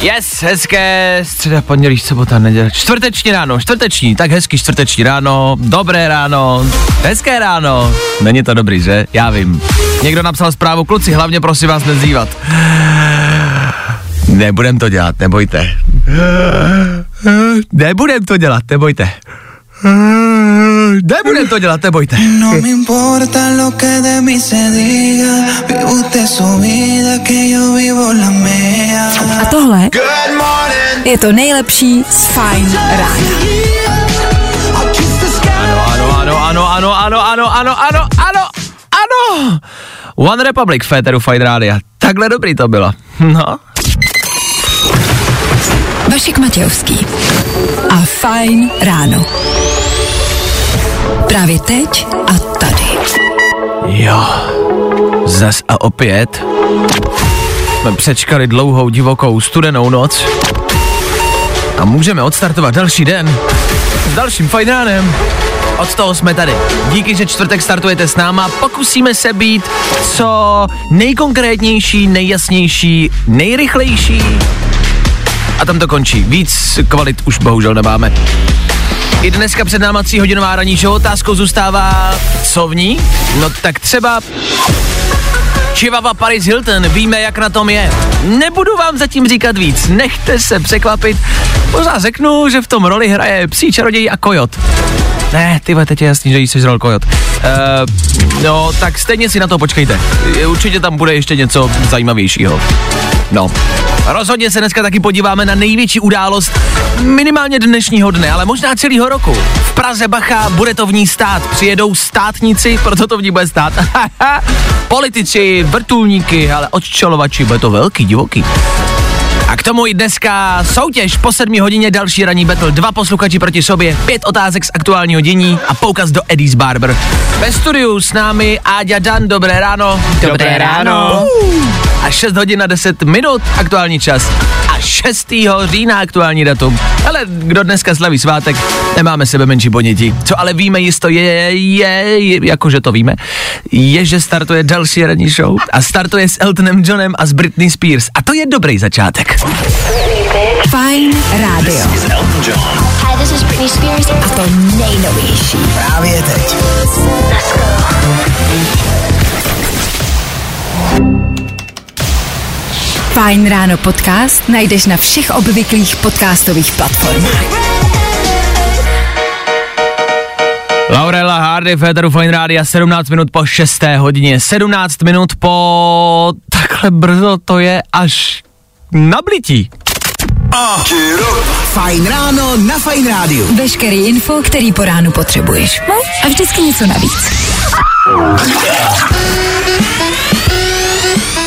Yes, hezké středa, pondělí, sobota, neděle, čtvrteční ráno, čtvrteční, tak hezký čtvrteční ráno, dobré ráno, hezké ráno, není to dobrý, že? Já vím. Někdo napsal zprávu, kluci, hlavně prosím vás nezývat. Nebudem to dělat, nebojte. Nebudem to dělat, nebojte. Nebudem to dělat, nebojte. No me importa lo que de mí se diga, vive usted su vida, que yo vivo la mía. A tohle je to nejlepší z Fajn rána. Ano, ano, ano, ano, ano, ano, ano, ano, ano, ano. One Republic, Féteru Fight Rádia. Takhle dobrý to bylo. No. Vašek Matějovský a Fajn ráno. Právě teď a tady. Jo. Zas a opět. Jsme přečkali dlouhou, divokou, studenou noc. A můžeme odstartovat další den s dalším fajn ránem. Od toho jsme tady. Díky, že čtvrtek startujete s náma. Pokusíme se být co nejkonkrétnější, nejjasnější, nejrychlejší. A tam to končí. Víc kvalit už bohužel nemáme. I dneska před náma hodinová ranní show. Otázkou zůstává, co v ní? No tak třeba Chihuahua Paris Hilton, víme, jak na tom je. Nebudu vám zatím říkat víc, nechte se překvapit. Možná řeknu, že v tom roli hraje psí čaroděj a kojot. Ne, ty teď je jasný, že jí sežral kojot. Uh, no, tak stejně si na to počkejte. Určitě tam bude ještě něco zajímavějšího. No. Rozhodně se dneska taky podíváme na největší událost minimálně dnešního dne, ale možná celého roku. V Praze Bacha bude to v ní stát. Přijedou státníci, proto to v ní bude stát. Politici, vrtulníky, ale odčelovači, bude to velký, divoký. A k tomu i dneska soutěž po sedmi hodině další ranní battle. Dva posluchači proti sobě, pět otázek z aktuálního dění a poukaz do Eddie's Barber. Ve studiu s námi Áďa Dan, dobré ráno. Dobré ráno. A 6 hodin a 10 minut aktuální čas. A 6. října aktuální datum. Ale kdo dneska slaví svátek, nemáme sebe menší ponětí. Co ale víme jisto je, je, je jakože to víme, je, že startuje další ranní show a startuje s Eltonem Johnem a s Britney Spears. A to je dobrý začátek. Fajn rádio. Hi, this is Britney Spears. A to nejnovější. Právě teď. Fajn ráno podcast najdeš na všech obvyklých podcastových platformách. Laurela Hardy, Federu Fine Rádia, 17 minut po 6. hodině, 17 minut po... Takhle brzo to je až na blití. Fajn ráno na Fajn rádiu. Veškerý info, který po ránu potřebuješ. No a vždycky něco navíc.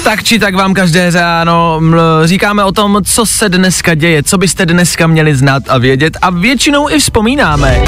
Tak či tak vám každé ráno říkáme o tom, co se dneska děje, co byste dneska měli znát a vědět a většinou i vzpomínáme.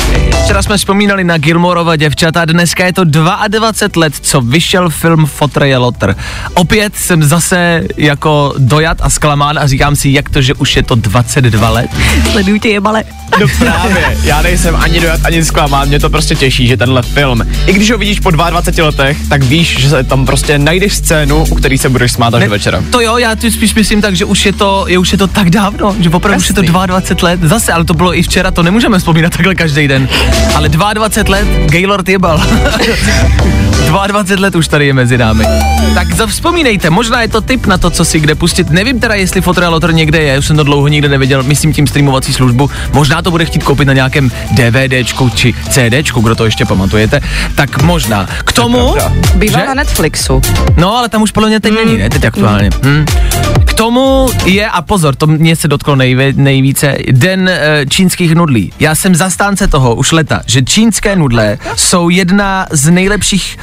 Včera jsme vzpomínali na Gilmorova děvčata, dneska je to 22 let, co vyšel film Fotr je Lotr. Opět jsem zase jako dojat a zklamán a říkám si, jak to, že už je to 22 let. Sleduju tě jebale. No právě, já nejsem ani dojat, ani zklamán, mě to prostě těší, že tenhle film, i když ho vidíš po 22 letech, tak víš, že se tam prostě najdeš scénu, u který se budeš smát až do večera. To jo, já ti spíš myslím tak, že už je to, je, už je to tak dávno, že opravdu už je to Jasný. 22 let. Zase, ale to bylo i včera, to nemůžeme vzpomínat takhle každý den. Ale 22 let, Gaylord jebal. 22 let už tady je mezi námi. Tak zavzpomínejte, možná je to tip na to, co si kde pustit. Nevím teda, jestli Fotorealotor někde je, už jsem to dlouho nikde neviděl, myslím tím streamovací službu. Možná to bude chtít koupit na nějakém DVDčku či CDčku, kdo to ještě pamatujete. Tak možná. K tomu, Bývá na Netflixu. No, ale tam už podle mě teď není, ne? Teď aktuálně. Hmm. K tomu je, a pozor, to mě se dotklo nejvě, nejvíce, den e, čínských nudlí. Já jsem zastánce toho už leta, že čínské nudle jsou jedna z nejlepších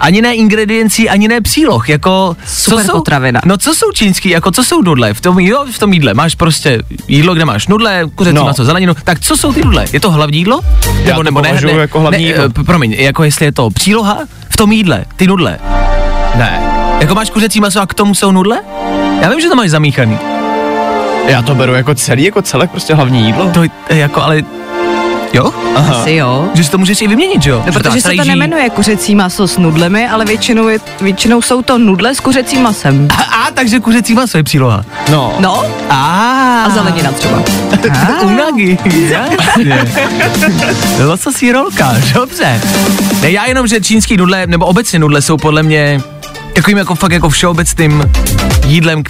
ani ne ingrediencí, ani ne příloh, jako... Super co jsou, potravina. No co jsou čínský, jako co jsou nudle? V tom, jo, v tom jídle máš prostě jídlo, kde máš nudle, kuřecí No. maso, zeleninu, tak co jsou ty nudle? Je to hlavní jídlo? Já to považuji jako hlavní ne, jídlo. eh, promiň, jako jestli je to příloha v tom jídle, ty nudle. Ne. Jako máš kuřecí maso a k tomu jsou nudle? Já vím, že to máš zamíchaný. Já to beru jako celý, jako celek, prostě hlavní jídlo. To je jako, ale... Jo? Asi jo. Že si to můžeš i vyměnit, jo? No, Že protože se to nemenuje kuřecí maso s nudlemi, ale většinou, je, většinou jsou to nudle s kuřecím masem. A, a, takže kuřecí maso je příloha. No. No, A, a zelenina třeba. Unagi, jasně. Si rolka, dobře. Ne, já jenom, že čínský nudle, nebo obecně nudle jsou podle mě takovým jako fakt jako všeobecným jídlem,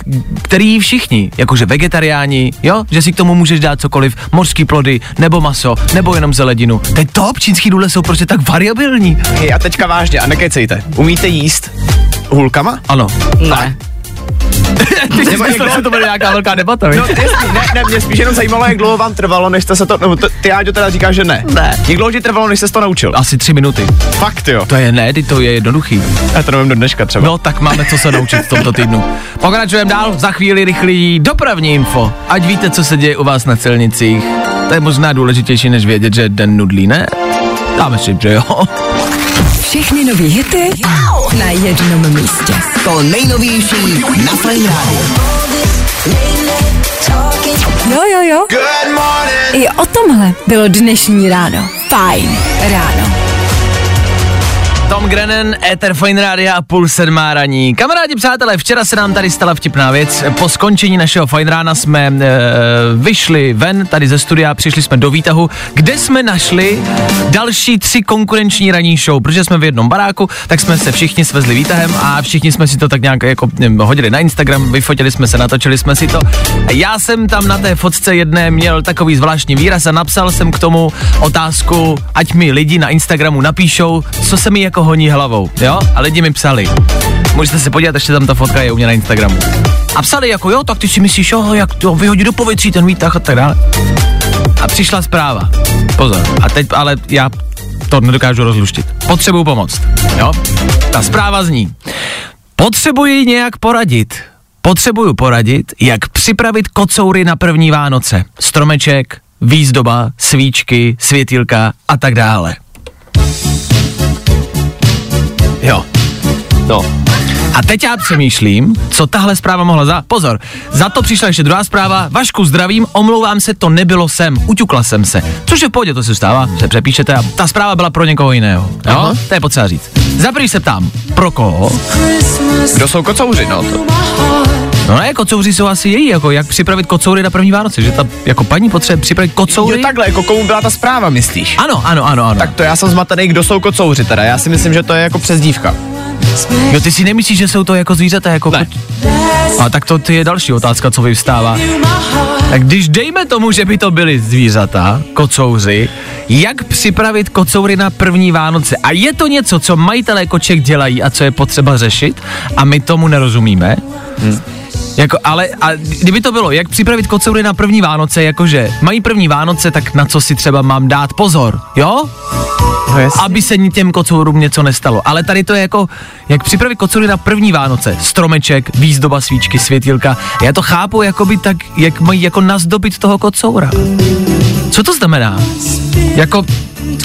který jí všichni, jakože vegetariáni, jo, že si k tomu můžeš dát cokoliv, mořský plody, nebo maso, nebo jenom zeledinu. Teď top, čínský nudle jsou prostě tak variabilní. Hej, a teďka vážně, a nekecejte. Umíte jíst hulkama? Ano. Ne. Ty jsi myslel, že to bude nějaká velká debata, No, no, jasný, ne, ne, mě spíš jenom zajímalo, jak dlouho vám trvalo, než jste se to, no, to ty Áďo teda říkáš, že ne. Ne. Jak dlouho ti trvalo, než jsi to naučil? Asi tři minuty. Fakt jo. To je ne, ty to je jednoduchý. Já to nevím do dneška třeba. No, tak máme co se naučit v tomto týdnu. Pokračujeme dál, za chvíli rychlý dopravní info. Ať víte, co se děje u vás na silnicích. To je možná důležitější, než vědět, že je den nudlí, ne? Dáme si, že jo. Všechny nový hity na jednom místě. To nejnovější na Fajn. Jo, jo, jo. I o tomhle bylo dnešní ráno. Fajn ráno. Tom Grennan, Ether Fine Rádia a půl sedmá raní. Kamarádi, přátelé, včera se nám tady stala vtipná věc. Po skončení našeho Fine Rána jsme e, vyšli ven tady ze studia, přišli jsme do výtahu, kde jsme našli další tři konkurenční ranní show, protože jsme v jednom baráku, tak jsme se všichni svezli výtahem a všichni jsme si to tak nějak jako nevím, hodili na Instagram, vyfotili jsme se, natočili jsme si to. Já jsem tam na té fotce jedné měl takový zvláštní výraz a napsal jsem k tomu otázku, ať mi lidi na Instagramu napíšou, co se mi jako honí hlavou, jo? A lidi mi psali. Můžete se podívat, ještě tam ta fotka je u mě na Instagramu. A psali jako, jo, tak ty si myslíš, jo, jak to vyhodí do povětří ten výtah a tak dále. A přišla zpráva. Pozor, a teď ale já to nedokážu rozluštit. Potřebuju pomoct, jo? Ta zpráva zní. Potřebuji nějak poradit. Potřebuju poradit, jak připravit kocoury na první Vánoce. Stromeček, výzdoba, svíčky, světilka a tak dále. Jo. No. A teď já přemýšlím, co tahle zpráva mohla za... Pozor, za to přišla ještě druhá zpráva. Vašku, zdravím, omlouvám se, to nebylo sem, uťukla jsem se. Což je v pohodě, to se stává, se přepíšete a ta zpráva byla pro někoho jiného. Jo, Aha. to je potřeba říct. Za se ptám, pro koho? Kdo jsou kocouři, no to. No ne, kocouři jsou asi její, jako jak připravit kocoury na první Vánoce, že ta jako paní potřebuje připravit kocoury. Jo, takhle, jako komu byla ta zpráva, myslíš? Ano, ano, ano, ano. Tak to já jsem zmatený, kdo jsou kocouři teda. Já si myslím, že to je jako přezdívka. Jo, ty si nemyslíš, že jsou to jako zvířata, jako... Ne. A tak to ty je další otázka, co vyvstává. Tak když dejme tomu, že by to byly zvířata, kocouři, jak připravit kocoury na první Vánoce? A je to něco, co majitelé koček dělají a co je potřeba řešit a my tomu nerozumíme? Hmm. Jako, ale a kdyby to bylo, jak připravit kocoury na první Vánoce, jakože mají první Vánoce, tak na co si třeba mám dát pozor, jo? No jasně. aby se ni- těm kocourům něco nestalo. Ale tady to je jako, jak připravit kocoury na první Vánoce. Stromeček, výzdoba svíčky, světilka. Já to chápu jakoby tak, jak mají jako nazdobit toho kocoura. Co to znamená? Jako,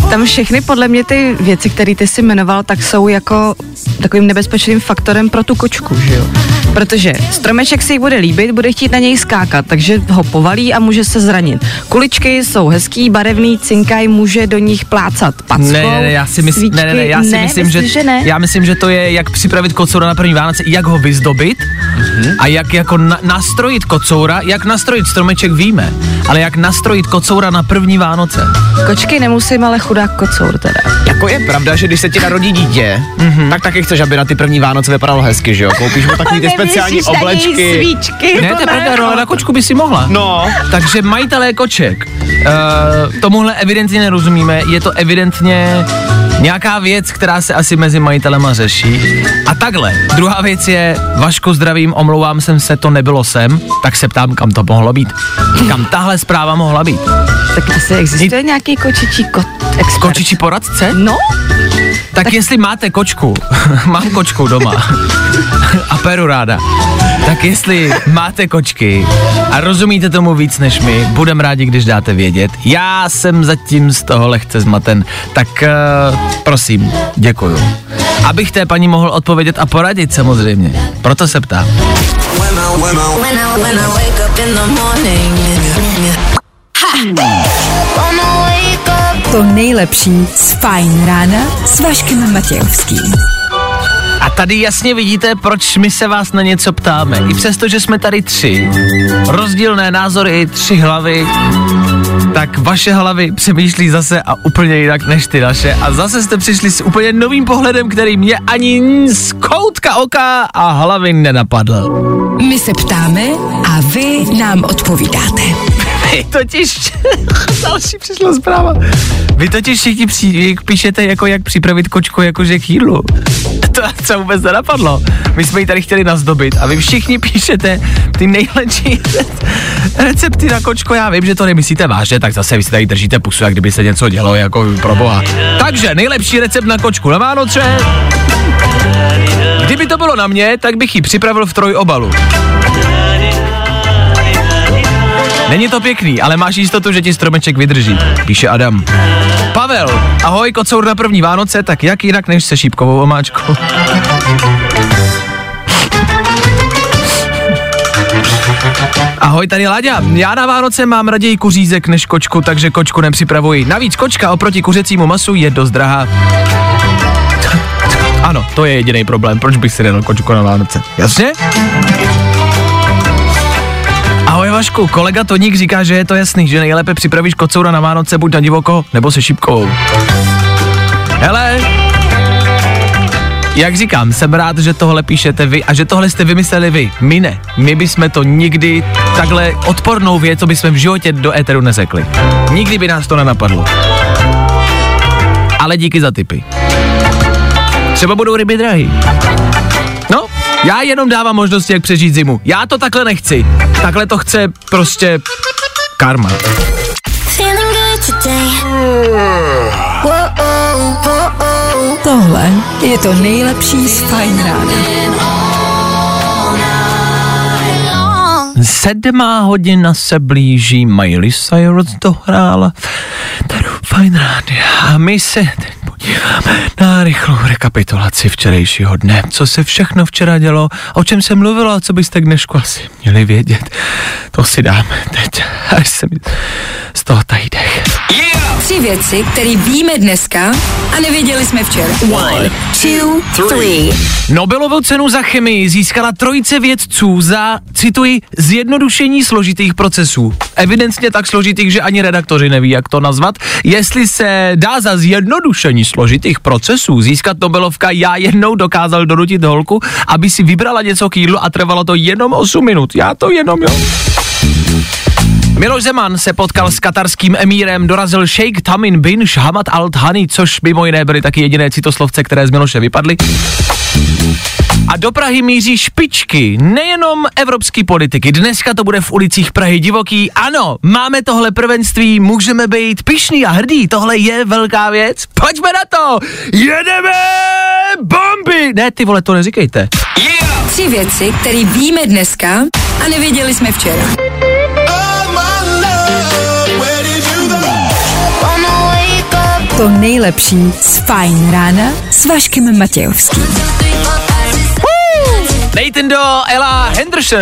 Tam všechny podle mě ty věci, které ty si jmenoval, tak jsou jako takovým nebezpečným faktorem pro tu kočku, že jo? Protože stromeček si jí bude líbit, bude chtít na něj skákat, takže ho povalí a může se zranit. Kuličky jsou hezký, barevný, cinkaj, může do nich plácat packou. ne, ne, ne, já si myslím, ne, ne, ne, já si ne, myslím, že, že ne? já myslím, že to je, jak připravit kocoura na první Vánoce, jak ho vyzdobit, A jak jako na, nastrojit kocoura, jak nastrojit stromeček víme, ale jak nastrojit kocoura na první Vánoce. Kočky nemusím, ale chudák kocour teda. Jako je pravda, že když se ti narodí dítě, mm-hmm. tak taky chceš, aby na ty první Vánoce vypadalo hezky, že jo? Koupíš mu takový ty speciální oblečky. svíčky. Ne, to je pravda, ale na kočku by si mohla. No, Takže majitelé koček, uh, tomuhle evidentně nerozumíme, je to evidentně nějaká věc, která se asi mezi majitelema řeší. A takhle, druhá věc je, Vašku zdravím, omlouvám jsem se, to nebylo sem, tak se ptám, kam to mohlo být. Kam tahle zpráva mohla být? Tak asi existuje nějaký kočičí kot expert. Kočičí poradce? No, Tak, tak jestli máte kočku, mám kočku doma a peru ráda, tak jestli máte kočky a rozumíte tomu víc než my, budem rádi, když dáte vědět. Já jsem zatím z toho lehce zmaten, tak uh, prosím, děkuju. Abych té paní mohl odpovědět a poradit samozřejmě. Proto se ptám. To nejlepší z Fajn rána s Vaškem Matějovským. A tady jasně vidíte, proč my se vás na něco ptáme. I přesto, že jsme tady tři, rozdílné názory, tři hlavy, tak vaše hlavy přemýšlí zase a úplně jinak než ty naše. A zase jste přišli s úplně novým pohledem, který mě ani z koutka oka a hlavy nenapadl. My se ptáme a vy nám odpovídáte. Vy totiž, další přišla zpráva. Vy totiž všichni při, píšete, jako jak připravit kočku jakože k jídlu. To se vůbec nenapadlo. My jsme ji tady chtěli nazdobit a vy všichni píšete ty nejlepší recepty na kočku. Já vím, že to nemyslíte vážně, tak zase vy si tady držíte pusu, jak kdyby se něco dělo, jako pro boha. Takže nejlepší recept na kočku na Vánoce. Kdyby to bylo na mě, tak bych ji připravil v trojobalu. Není to pěkný, ale máš jistotu, že ti stromeček vydrží, píše Adam. Pavel, ahoj, kocour na první Vánoce, tak jak jinak než se šípkovou omáčkou. Ahoj, tady Láďa. Já na Vánoce mám raději kuřízek než kočku, takže kočku nepřipravuji. Navíc kočka oproti kuřecímu masu je dost drahá. Ano, to je jediný problém, proč bych si nedal kočku na Vánoce. Jasně? Ahoj Vašku, kolega Toník říká, že je to jasný, že nejlépe připravíš kocoura na Vánoce buď na divoko, nebo se šipkou. Hele, jak říkám, jsem rád, že tohle píšete vy a že tohle jste vymysleli vy. My ne. My bychom to nikdy takhle odpornou věc, co bychom v životě do éteru neřekli. Nikdy by nás to nenapadlo. Ale díky za tipy. Třeba budou ryby drahý. Já jenom dávám možnosti, jak přežít zimu. Já to takhle nechci. Takhle to chce prostě karma. Tohle je to nejlepší z Fajn rána. Sedmá hodina se blíží, Miley Cyrus dohrála tady fajn rádia a my se teď podíváme na rychlou rekapitulaci včerejšího dne. Co se všechno včera dělo, o čem se mluvilo a co byste k dnešku asi měli vědět. To si dáme teď, až se mi z toho tají dech. Tři věci, které víme dneska a nevěděli jsme včera. One, two, three. Nobelovu cenu za chemii získala trojice vědců za, cituji, zjednodušení složitých procesů. Evidentně tak složitých, že ani redaktoři neví, jak to nazvat. Jestli se dá za zjednodušení složitých procesů získat Nobelovka, já jednou dokázal donutit holku, aby si vybrala něco k jídlu a trvalo to jenom 8 minut. Já to jenom, jo. Miloš Zeman se potkal s katarským emírem, dorazil Sheikh Tamin bin Hamad Al Thani, což mimo jiné byly taky jediné citoslovce, které z Miloše vypadly. A do Prahy míří špičky, nejenom evropský politiky. Dneska to bude v ulicích Prahy divoký. Ano, máme tohle prvenství, můžeme být pišný a hrdí. Tohle je velká věc. Pojďme na to! Jedeme! Bomby! Ne, ty vole, to neříkejte. Tři věci, které víme dneska a nevěděli jsme včera. To nejlepší z Fajn rána s Vaškem Matějovským. Nathan do Ella Henderson.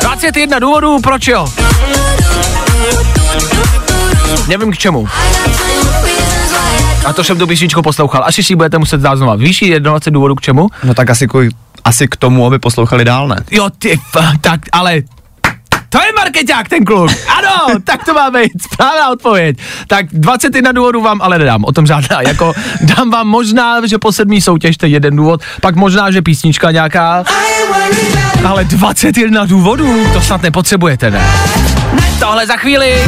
21 důvodů, proč jo? Nevím k čemu. A to jsem tu písničku poslouchal, až si ji budete muset dát znova. Víš jí 21 důvodů k čemu? No tak asi, ku- asi k tomu, aby poslouchali dál, ne? Jo, ty, tak, ale to je marketák ten kluk. Ano, tak to má být. Správná odpověď. Tak 21 důvodů vám ale nedám, o tom žádná. Jako dám vám možná, že po sedmý soutěž to je jeden důvod, pak možná, že písnička nějaká. Ale 21 důvodů, to snad nepotřebujete, ne? Tohle za chvíli.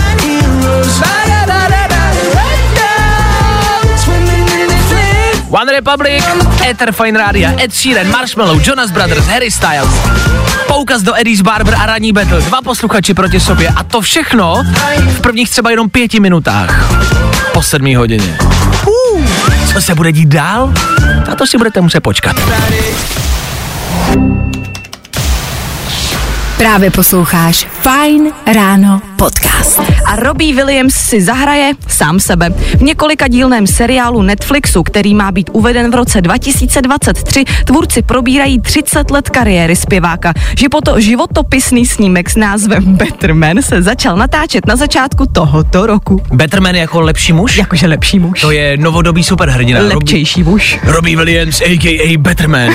One Republic, Ether Fine Radio, Ed Sheeran, Marshmallow, Jonas Brothers, Harry Styles. Poukaz do Eddie's Barber a ranní battle. Dva posluchači proti sobě a to všechno v prvních třeba jenom pěti minutách. Po sedmí hodině. Uh, co se bude dít dál? Na to si budete muset počkat. Právě posloucháš Fine Ráno podcast. A Robbie Williams si zahraje sám sebe. V několika dílném seriálu Netflixu, který má být uveden v roce 2023, tvůrci probírají 30 let kariéry zpěváka. Životo, životopisný snímek s názvem Better Man se začal natáčet na začátku tohoto roku. Betterman je jako lepší muž? Jakože lepší muž. To je novodobý superhrdina. Lepčejší muž. Robbie, Robbie Williams, a.k.a. Betterman,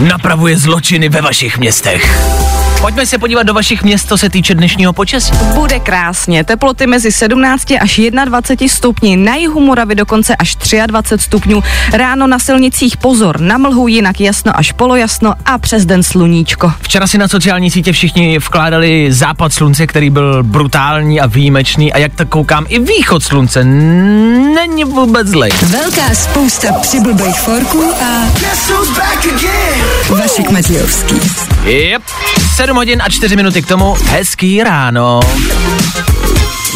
napravuje zločiny ve vašich městech. Pojďme se podívat do vašich měst, co se týče dnešního počasí. Bude krásně. Teploty mezi 17 až 21 stupni, na jihu Moravy dokonce až 23 stupňů. Ráno na silnicích pozor na mlhu, jinak jasno až polojasno a přes den sluníčko. Včera si na sociální sítě všichni vkládali západ slunce, který byl brutální a výjimečný a jak tak koukám, i východ slunce není vůbec zlej. Velká spousta přibulbých forků a Vašek Matějovský. Yep. 7 hodin a 4 minuty k tomu. Hezký ráno.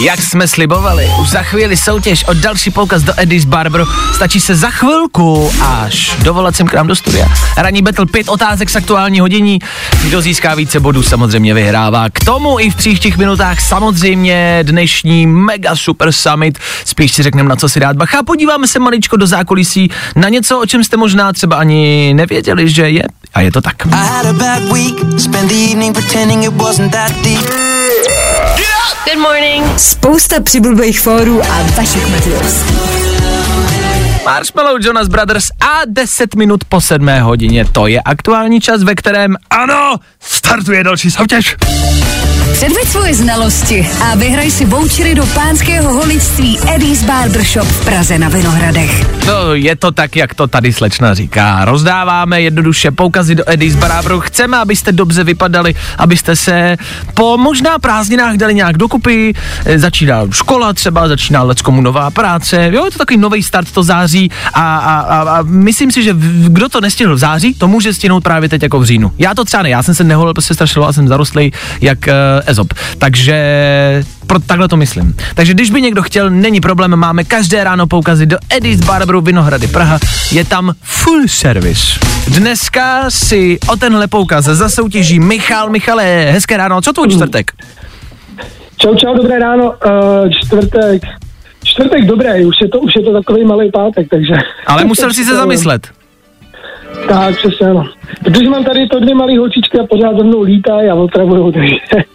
Jak jsme slibovali, už za chvíli soutěž o další poukaz do Eddie's Barber. Stačí se za chvilku až dovolat sem k nám do studia. Ranní battle, pět otázek z aktuální hodiní. Kdo získá více bodů, samozřejmě vyhrává. K tomu i v příštích minutách samozřejmě dnešní mega super summit. Spíš si řekneme, na co si dát bacha. Podíváme se maličko do zákulisí na něco, o čem jste možná třeba ani nevěděli, že je. A je to tak. Good morning. Spousta přibulbých fórů a Vašek Matějovský. Marshmallow Jonas Brothers a 10 minut po 7 hodině. To je aktuální čas, ve kterém, ano, startuje další soutěž. Předveď svoje znalosti a vyhraj si vouchery do pánského holičství Eddie's Barbershop v Praze na Vinohradech. No, je to tak, jak to tady slečna říká. Rozdáváme jednoduše poukazy do Eddie's Barberu. Chceme, abyste dobře vypadali, abyste se po možná prázdninách dali nějak dokupy. E, Začíná škola třeba, začíná leckomu nová práce. Jo, je to takový nový start to září a, a, a, a myslím si, že kdo to nestihl v září, to může stihnout právě teď jako v říjnu. Já to třeba ne, já jsem se neholil prostě strašně dlouho a jsem zarostlý jak uh, Ezop. Takže pro, takhle to myslím. Takže když by někdo chtěl, není problém, máme každé ráno poukazy do Eddie's Barberu Vinohrady Praha, je tam full service. Dneska si o tenhle poukaz zasoutěží Michal. Michale, hezké ráno, co tvůj čtvrtek? Čau, čau, dobré ráno. Uh, čtvrtek. Čtvrtek dobré, už je to, už je to takový malý pátek, takže... Ale musel si se zamyslet. Tak, přesně ano. Protože mám tady to dvě malé holčičky a pořád za mnou lítají a otravujou, takže...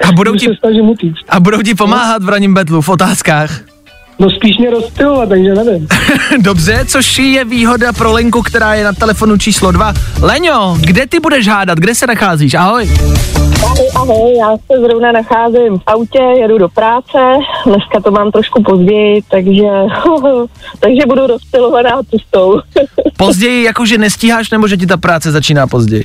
A budou ti- se snažím utíct. A budou ti pomáhat v raním betlu, v otázkách. No spíš mě rozptilovat, takže nevím. Dobře, což je výhoda pro Lenku, která je na telefonu číslo 2. Leňo, kde ty budeš hádat, kde se nacházíš? Ahoj. Ahoj, ahoj, já se zrovna nacházím v autě, jedu do práce, dneska to mám trošku později, takže, takže budu rozptilovaná cestou. Později jakože nestíháš, nebo že ti ta práce začíná později?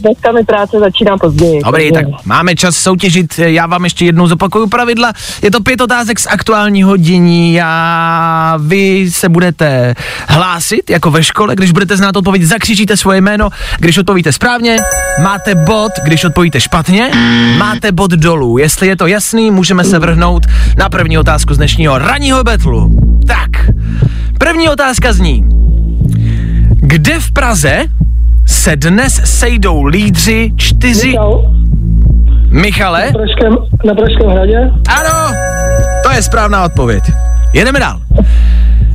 Dneska mi práce začíná později. Dobrý, tak máme čas soutěžit. Já vám ještě jednou zopakuju pravidla. Je to pět otázek z aktuálního dění a vy se budete hlásit jako ve škole. Když budete znát odpověď, zakřičíte svoje jméno. Když odpovíte správně, máte bod. Když odpovíte špatně, máte bod dolů. Jestli je to jasný, můžeme se vrhnout na první otázku z dnešního ranního betlu. Tak, první otázka zní. Kde v Praze se dnes sejdou lídři čtyři... Michal, Michale? na Pražském, na Pražském hradě. Ano, to je správná odpověď. Jedeme dál.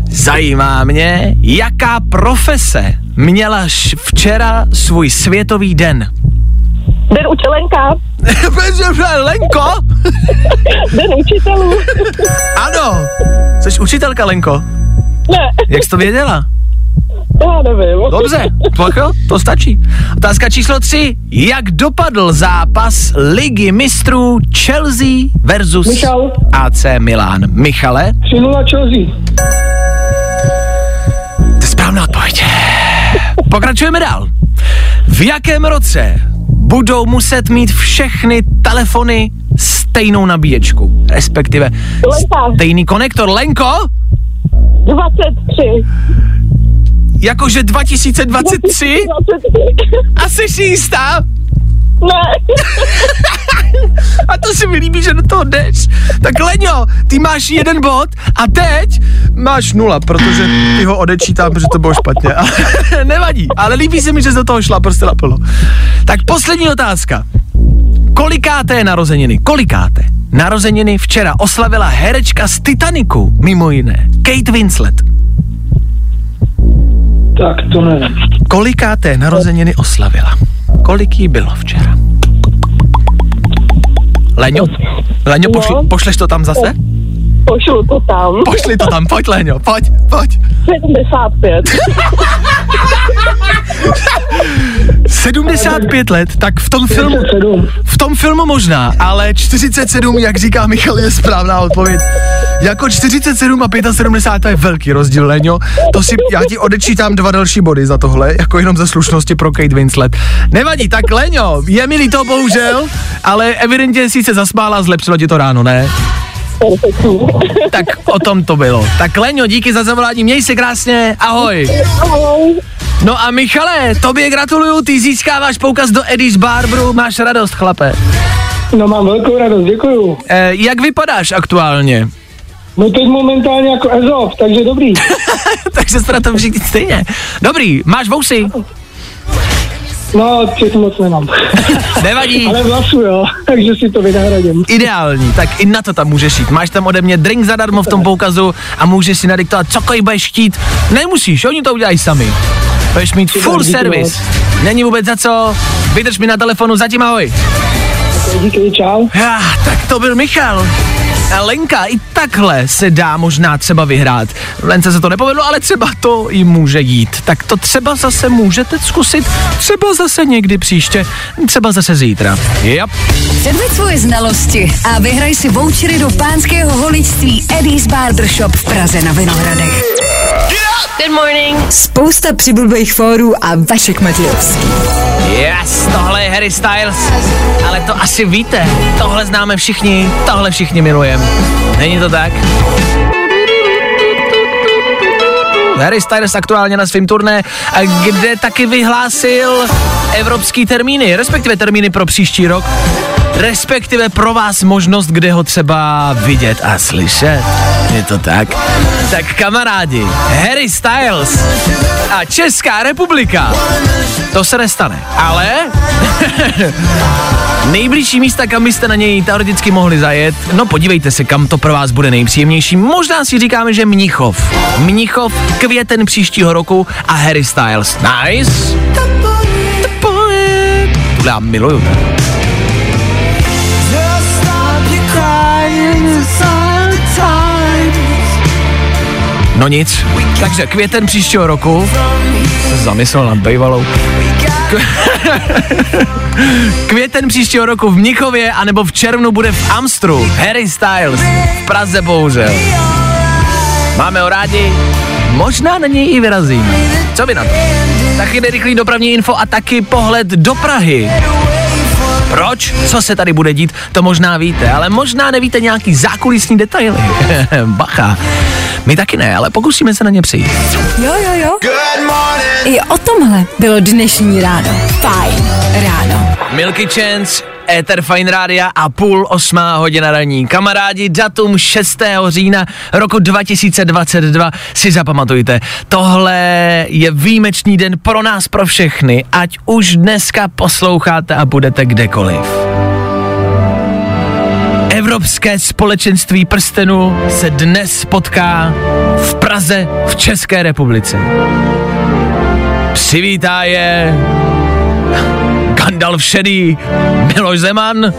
Zajímá mě, jaká profese měla včera svůj světový den. Den učelenka, Lenko? den učitelů. Ano. Jsi učitelka, Lenko? Ne, Jak jsi to věděla? Já nevím. Dobře, pochop, to stačí. Otázka číslo 3. Jak dopadl zápas Ligy mistrů Chelsea versus Michal. AC Milan? Michale? 3-0 Chelsea. To je správná odpověď. Pokračujeme dál. V jakém roce budou muset mít všechny telefony stejnou nabíječku? Respektive Lenka, stejný konektor. Lenko? 23. Jakože 2023? 23. A jsi si jistá? Ne, A to se mi líbí, že do toho jdeš. Tak Leňo, ty máš jeden bod a teď máš nula, protože ty ho odečítám, protože to bylo špatně. Ale nevadí, ale líbí se mi, že jsi do toho šla prostě naplno. Tak poslední otázka. Kolikáté narozeniny? Kolikáté? Narozeniny včera oslavila herečka z Titaniku, mimo jiné. Kate Winslet. Tak to ne. Kolikáté narozeniny oslavila? Kolik jí bylo včera? Leňo? Leňo, pošli, No. pošleš to tam zase? pošlu to tam. Pošli to tam, pojď Leňo, pojď, pojď. 75. 75 let, tak v tom filmu, 47. v tom filmu možná, ale 47, jak říká Michal, je správná odpověď. Jako 47 a 75 to je velký rozdíl, Leňo. To si, já ti odečítám dva další body za tohle, jako jenom ze slušnosti pro Kate Winslet. Nevadí, tak Leňo, je mi líto bohužel, ale evidentně si se zasmála, zlepšilo ti to ráno, ne? Perfektní. Tak o tom to bylo. Tak Leňo, díky za zavolání, měj se krásně, ahoj. Ahoj. No a Michale, tobě gratuluju, ty získáváš poukaz do Eddie's Barberu, máš radost, chlape. No mám velkou radost, děkuju. E, jak vypadáš aktuálně? No teď momentálně jako Ezov, takže dobrý. Takže se na tom všichni stejně. Dobrý, máš vousy? No, těch moc nemám. Nevadí. Ale vlasu jo, takže si to vynahradím. Ideální, tak i na to tam můžeš jít. Máš tam ode mě drink zadarmo v tom poukazu a můžeš si nadiktovat cokoliv budeš chtít. Nemusíš, oni to udělají sami. Budeš mít full díky service. Není vůbec za co. Vydrž mi na telefonu, zatím ahoj. Díky, čau. Ah, tak to byl Michal. A Lenka i takhle se dá možná třeba vyhrát. Lence se to nepovedlo, ale třeba to i může jít. Tak to třeba zase můžete zkusit, třeba zase někdy příště, třeba zase zítra. Yep. Předveď svoje znalosti a vyhraj si vouchery do pánského holičství Eddie's Barbershop v Praze na Vinohradech. Good morning. Spousta přibulbých fórů a Vašek Matějovský. Yes, tohle je Harry Styles. Ale to asi víte, tohle známe všichni, tohle všichni milujeme. Není to tak? Harry Styles aktuálně na svém turné, kde taky vyhlásil evropský termíny, respektive termíny pro příští rok, respektive pro vás možnost, kde ho třeba vidět a slyšet. Je to tak? Tak kamarádi, Harry Styles a Česká republika, to se nestane, ale nejbližší místa, kam byste na něj teoreticky mohli zajet, no podívejte se, kam to pro vás bude nejpříjemnější. Možná si říkáme, že Mnichov. Mnichov, květen příštího roku a Harry Styles. Nice. Tohle já miluju. No nic, takže květen příštího roku se zamyslel nad bejvalou. Květen příštího roku v Mnichově, anebo v červnu bude v Amstru. Harry Styles. V Praze bohužel. Máme ho rádi, možná na něj i vyrazíme. Co by na to? Taky rychlý dopravní info a taky pohled do Prahy. Proč? Co se tady bude dít, to možná víte, ale možná nevíte nějaký zákulisní detaily. Bacha. My taky ne, ale pokusíme se na ně přijít. Jo, jo, jo. I o tomhle bylo dnešní ráno. Fajn ráno. Milky Chance, Ether Fine Rádia a půl osmá hodina raní. Kamarádi, datum 6. října roku 2022 si zapamatujte. Tohle je výjimečný den pro nás, pro všechny, ať už dneska posloucháte a budete kdekoliv. Evropské společenství prstenů se dnes potká v Praze v České republice. Přivítá je Gandalf šedý, Miloš Zeman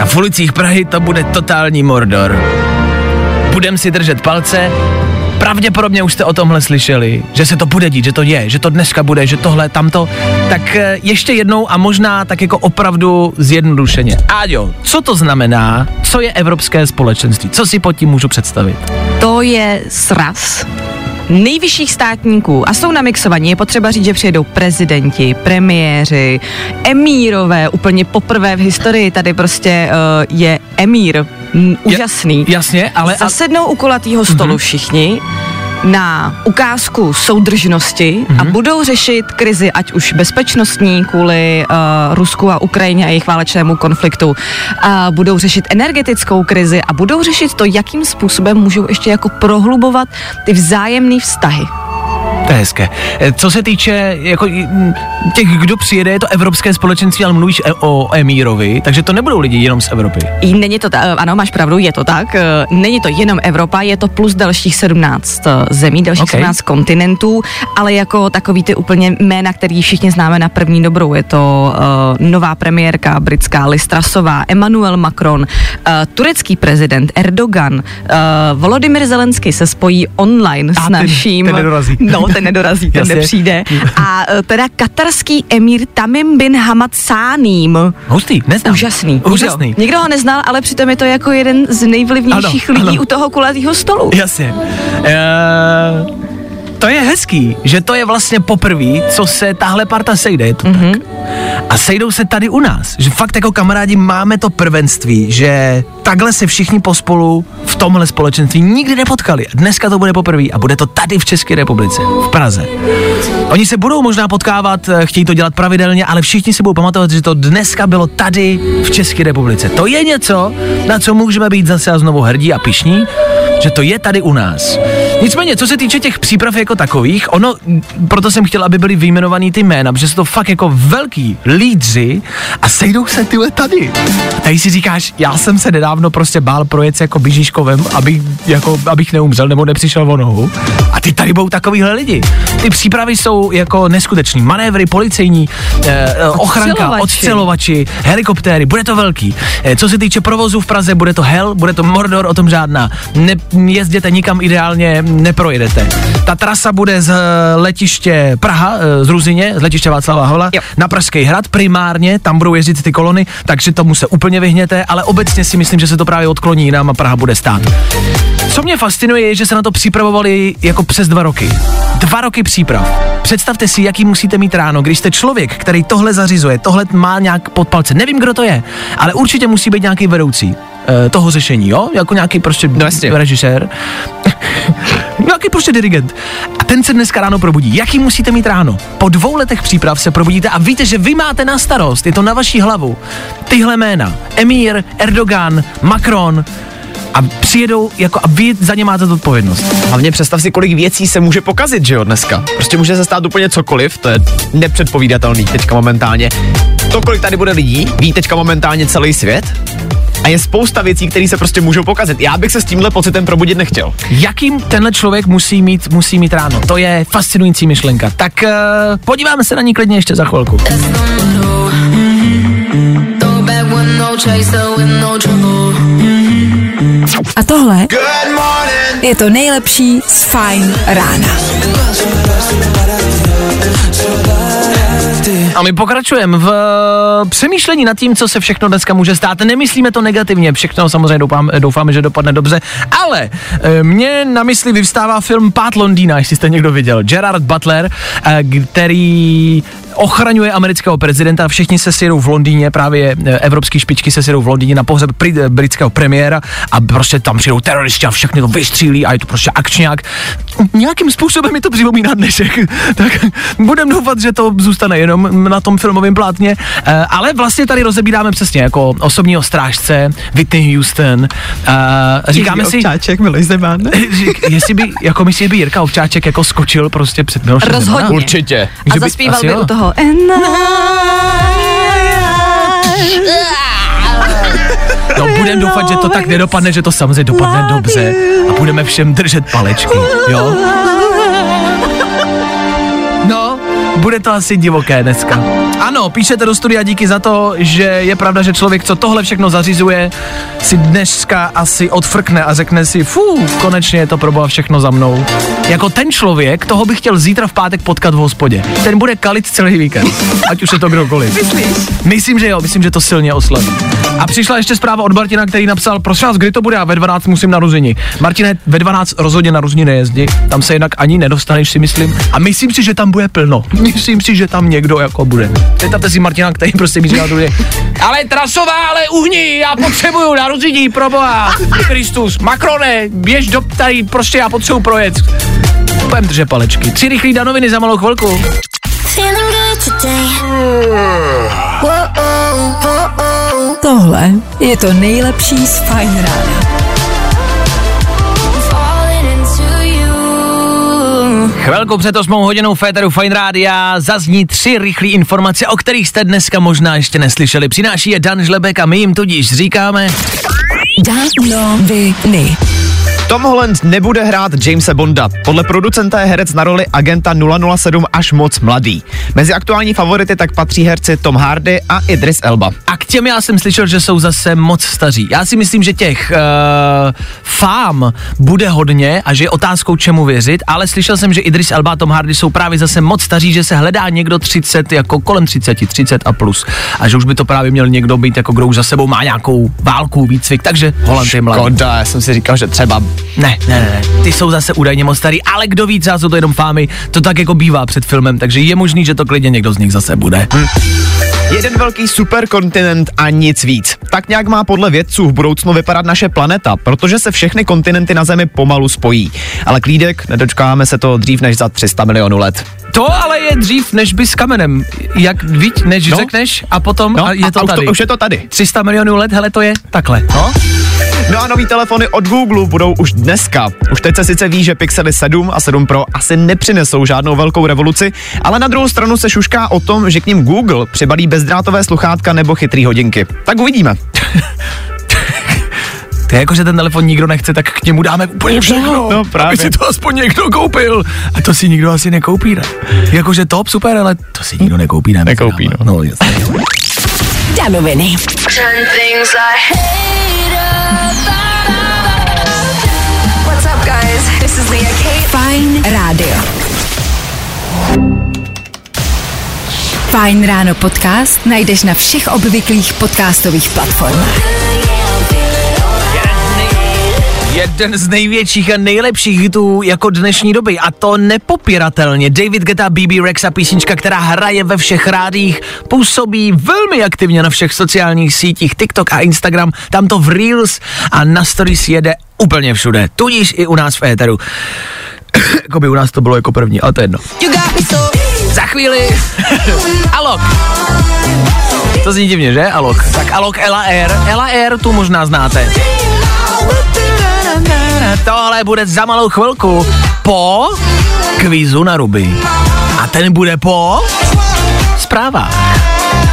a v ulicích Prahy to bude totální Mordor. Budem si držet palce Pravděpodobně už jste o tomhle slyšeli, že se to bude dít, že to je, že to dneska bude, že tohle, tamto. Tak eh, ještě jednou a možná tak jako opravdu zjednodušeně. Áďo, co to znamená? Co je Evropské společenství? Co si pod tím můžu představit? To je sraz nejvyšších státníků a jsou namixovaní. Je potřeba říct, že přijedou prezidenti, premiéři, emírové, úplně poprvé v historii tady prostě uh, je emír, m, úžasný. Jasně, ale... Zasednou u kulatýho stolu mm-hmm. všichni, na ukázku soudržnosti mm-hmm. a budou řešit krizi, ať už bezpečnostní kvůli uh, Rusku a Ukrajině a jejich válečnému konfliktu, uh, budou řešit energetickou krizi a budou řešit to, jakým způsobem můžou ještě jako prohlubovat ty vzájemné vztahy. To je hezké. Eh, Co se týče jako mm, těch, kdo přijede, je to evropské společenství, ale mluvíš e- o emírovi, takže to nebudou lidi jenom z Evropy. Není to, ta, ano, máš pravdu, je to tak. Eh, Není to jenom Evropa, je to plus dalších 17 zemí, dalších Ok. okay. 17 kontinentů, ale jako takový ty úplně jména, který všichni známe na první dobrou. Je to uh, nová premiérka britská Liz Trussová, Emmanuel Macron, uh, turecký prezident Erdogan, uh, Volodymyr Zelensky se spojí online A s naším... ten nedorazí. No, ten nedorazí, ten Jasně. nepřijde. A uh, teda katarský emír Tamim bin Hamad Sáním. Hustý, neznám. Úžasný. Úžasný. Nikdo, nikdo ho neznal, ale přitom je to jako jeden z nejvlivnějších Ano, lidí ano. u toho kulatého stolu. Jasně. Eee, to je hezký, že to je vlastně poprvé, co se tahle parta sejde, je to mm-hmm. tak. A sejdou se tady u nás, že fakt jako kamarádi máme to prvenství, že takhle se všichni pospolu v tomhle společenství nikdy nepotkali. Dneska to bude poprvé a bude to tady v České republice, v Praze. Oni se budou možná potkávat, eh, chtějí to dělat pravidelně, ale všichni si budou pamatovat, že to dneska bylo tady v České republice. To je něco, na co můžeme být zase a znovu hrdí a pišní, že to je tady u nás. Nicméně, co se týče těch příprav jako takových, ono, proto jsem chtěl, aby byly vyjmenovaný ty jména, protože jsou to fakt jako velký lídři a sejdou se tyhle tady. A tady si říkáš, já jsem se nedávno prostě bál projet se jako běžiškovem, aby, jako, abych neumřel nebo nepřišel o nohu. A ty tady budou takovýhle lidi. Ty přípravy jsou jako neskutečný. Manévry, policejní, eh, eh, ochranka, odstřelovači, helikoptéry, bude to velký. Eh, Co se týče provozu v Praze, bude to hell, bude to Mordor, o tom žádná. Ne, jezděte nikam ideálně, neprojedete. Ta trasa bude z eh, letiště Praha, eh, z Ruzině, z letiště Václava Havla, Jo. na Pražský hrad primárně, tam budou jezdit ty kolony, takže tomu se úplně vyhněte, ale obecně si myslím, že se to právě odkloní jinam a Praha bude stát. Co mě fascinuje, je, že se na to připravovali jako přes dva roky. Dva roky příprav. Představte si, jaký musíte mít ráno, když jste člověk, který tohle zařizuje, tohle má nějak pod palce. Nevím, kdo to je, ale určitě musí být nějaký vedoucí eh, toho řešení, jo? Jako nějaký prostě No jasně. režisér. nějaký prostě dirigent. A ten se dneska ráno probudí. Jaký musíte mít ráno? Po dvou letech příprav se probudíte a víte, že vy máte na starost, je to na vaší hlavu. Tyhle jména. Emír, Erdogan, Macron, a přijedou jako a vy za ně máte odpovědnost. Hlavně představ si, kolik věcí se může pokazit, že jo, dneska. Prostě může se stát úplně cokoliv, to je nepředpovídatelný teďka momentálně. To, kolik tady bude lidí, ví teďka momentálně celý svět. A je spousta věcí, které se prostě můžou pokazit. Já bych se s tímhle pocitem probudit nechtěl. Jakým tenhle člověk musí mít, musí mít ráno? To je fascinující myšlenka. Tak uh, podíváme se na ní klidně ještě za chvilku. A tohle je to nejlepší z Fine rána. A my pokračujeme v eh, přemýšlení nad tím, co se všechno dneska může stát. Nemyslíme to negativně, všechno samozřejmě doufám, doufáme, že dopadne dobře, ale eh, mně na mysli vyvstává film Pát Londýna, jestli jste někdo viděl. Gerard Butler, eh, který ochraňuje amerického prezidenta, všichni se sjedou v Londýně, právě eh, evropský špičky se sjedou v Londýně na pohřeb pri- britského premiéra a prostě tam přijdou teroristi a všechny to vystřílí a je to prostě akčňák. Nějakým způsobem mi to připomíná dnešek, tak budem doufat, že to zůstane jenom na tom filmovém plátně, Eh, ale vlastně tady rozebíráme přesně jako osobního strážce Whitney Houston. Eh, Říkáme si, Občáček, Miloš Zeman. řík- jestli by, jako myslíš, že by Jirka Ovčáček jako skočil prostě před Milošem Rozhodně. Zemanem? Určitě. A by- zaspíval by jo. u toho. And No, budeme doufat, že to tak nedopadne, že to samozřejmě dopadne dobře a budeme všem držet palečky, jo? No, bude to asi divoké dneska. Ano, píšete do studia díky za to, že je pravda, že člověk, co tohle všechno zařizuje, si dneska asi odfrkne a řekne si, fú, konečně je to proboha všechno za mnou. Jako ten člověk, toho bych chtěl zítra v pátek potkat v hospodě. Ten bude kalit celý víkend, ať už je to kdokoliv. Myslíš? Myslím, že jo, myslím, že to silně oslaví. A přišla ještě zpráva od Martina, který napsal, prosím vás, kdy to bude, já ve 12 musím narození. Martine, ve 12 rozhodně narození nejezdí, tam se jinak ani nedostaneš, si myslím. A myslím si, že tam bude plno. Myslím si, že tam někdo jako bude. Představte si Martina, který prostě mi říkal druhý, ale trasová, ale uhni, já potřebuju narození, proboha. Kristus, Macrone, běž do tady, prostě já potřebuju projet. Budem držet palečky. Tři rychlý danoviny za malou chvilku. Tohle je to nejlepší z Fajn rána. Chvilku před 8 hodinou Féteru Fine Rádia zazní tři rychlé informace, o kterých jste dneska možná ještě neslyšeli. Přináší je Dan Žlebek a my jim tudíž říkáme... Danoviny. Tom Holland nebude hrát Jamesa Bonda. Podle producenta je herec na roli agenta 007 až moc mladý. Mezi aktuální favority tak patří herci Tom Hardy a Idris Elba. A k těm já jsem slyšel, že jsou zase moc staří. Já si myslím, že těch uh, fám bude hodně a že je otázkou čemu věřit, ale slyšel jsem, že Idris Elba a Tom Hardy jsou právě zase moc staří, že se hledá někdo 30, jako kolem 30, 30 a plus. A že už by to právě měl někdo být, jako kdo už za sebou má nějakou válku, výcvik, takže Holland je mladý. Škoda, já jsem si říkal, že třeba Ne, ne, ne, ty jsou zase údajně moc starý, ale kdo ví, třeba jsou to jenom fámy, to tak jako bývá před filmem, takže je možný, že to klidně někdo z nich zase bude. Hm. Jeden velký superkontinent a nic víc. Tak nějak má podle vědců v budoucnu vypadat naše planeta, protože se všechny kontinenty na Zemi pomalu spojí. Ale klídek, nedočkáme se to dřív než za 300 milionů let. To ale je dřív, než by s kamenem. Jak víš, než no. Řekneš a potom No, a je a, to a už, tady. to, už je to tady. 300 milionů let, hele, to je takhle. No? No a nový telefony od Google budou už dneska. Už teď se sice ví, že Pixely 7 a 7 Pro asi nepřinesou žádnou velkou revoluci, ale na druhou stranu se šušká o tom, že k ním Google přibalí bezdrátové sluchátka nebo chytrý hodinky. Tak uvidíme. To je jako, že ten telefon nikdo nechce, tak k němu dáme úplně všechno. no, právě. Aby si to aspoň někdo koupil. A to si nikdo asi nekoupí, ne? Jakože top, super, ale to si nikdo nekoupí, ne? Nekoupí, no. No, jasně. Danoviny. Turn things I hate What's up, guys? This is Leah Kate. Fajn rádio. Fajn ráno podcast najdeš na všech obvyklých podcastových platformách. Jeden z největších a nejlepších hitů jako dnešní doby a to nepopiratelně. David Guetta, BB Rex a písnička, která hraje ve všech rádích, působí velmi aktivně na všech sociálních sítích, TikTok a Instagram, tam to v Reels a na Stories jede úplně všude, tudíž i u nás v éteru. Jakoby u nás to bylo jako první, ale to je jedno. Za chvíli Alok. To zní divně, že? Alok. Tak Alok Ela Air. Ela Air tu možná znáte. Tohle bude za malou chvilku po kvízu na ruby. A ten bude po zprávách.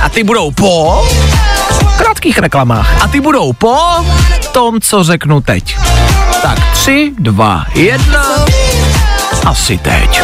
A ty budou po krátkých reklamách. A ty budou po tom, co řeknu teď. Tak tři, dva, jedna. Asi teď.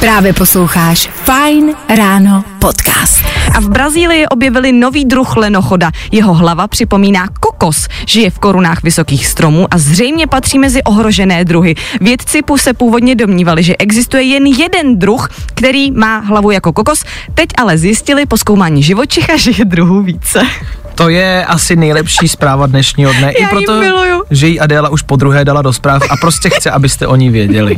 Právě posloucháš Fajn ráno podcast. A v Brazílii objevili nový druh lenochoda. Jeho hlava připomíná kokos, žije v korunách vysokých stromů a zřejmě patří mezi ohrožené druhy. Vědci se původně domnívali, že existuje jen jeden druh, který má hlavu jako kokos, teď ale zjistili po zkoumání živočicha, že je druhů více. To je asi nejlepší zpráva dnešního dne. Já I proto, miluju. že ji Adéla už po druhé dala do zpráv a prostě chce, abyste o ní věděli.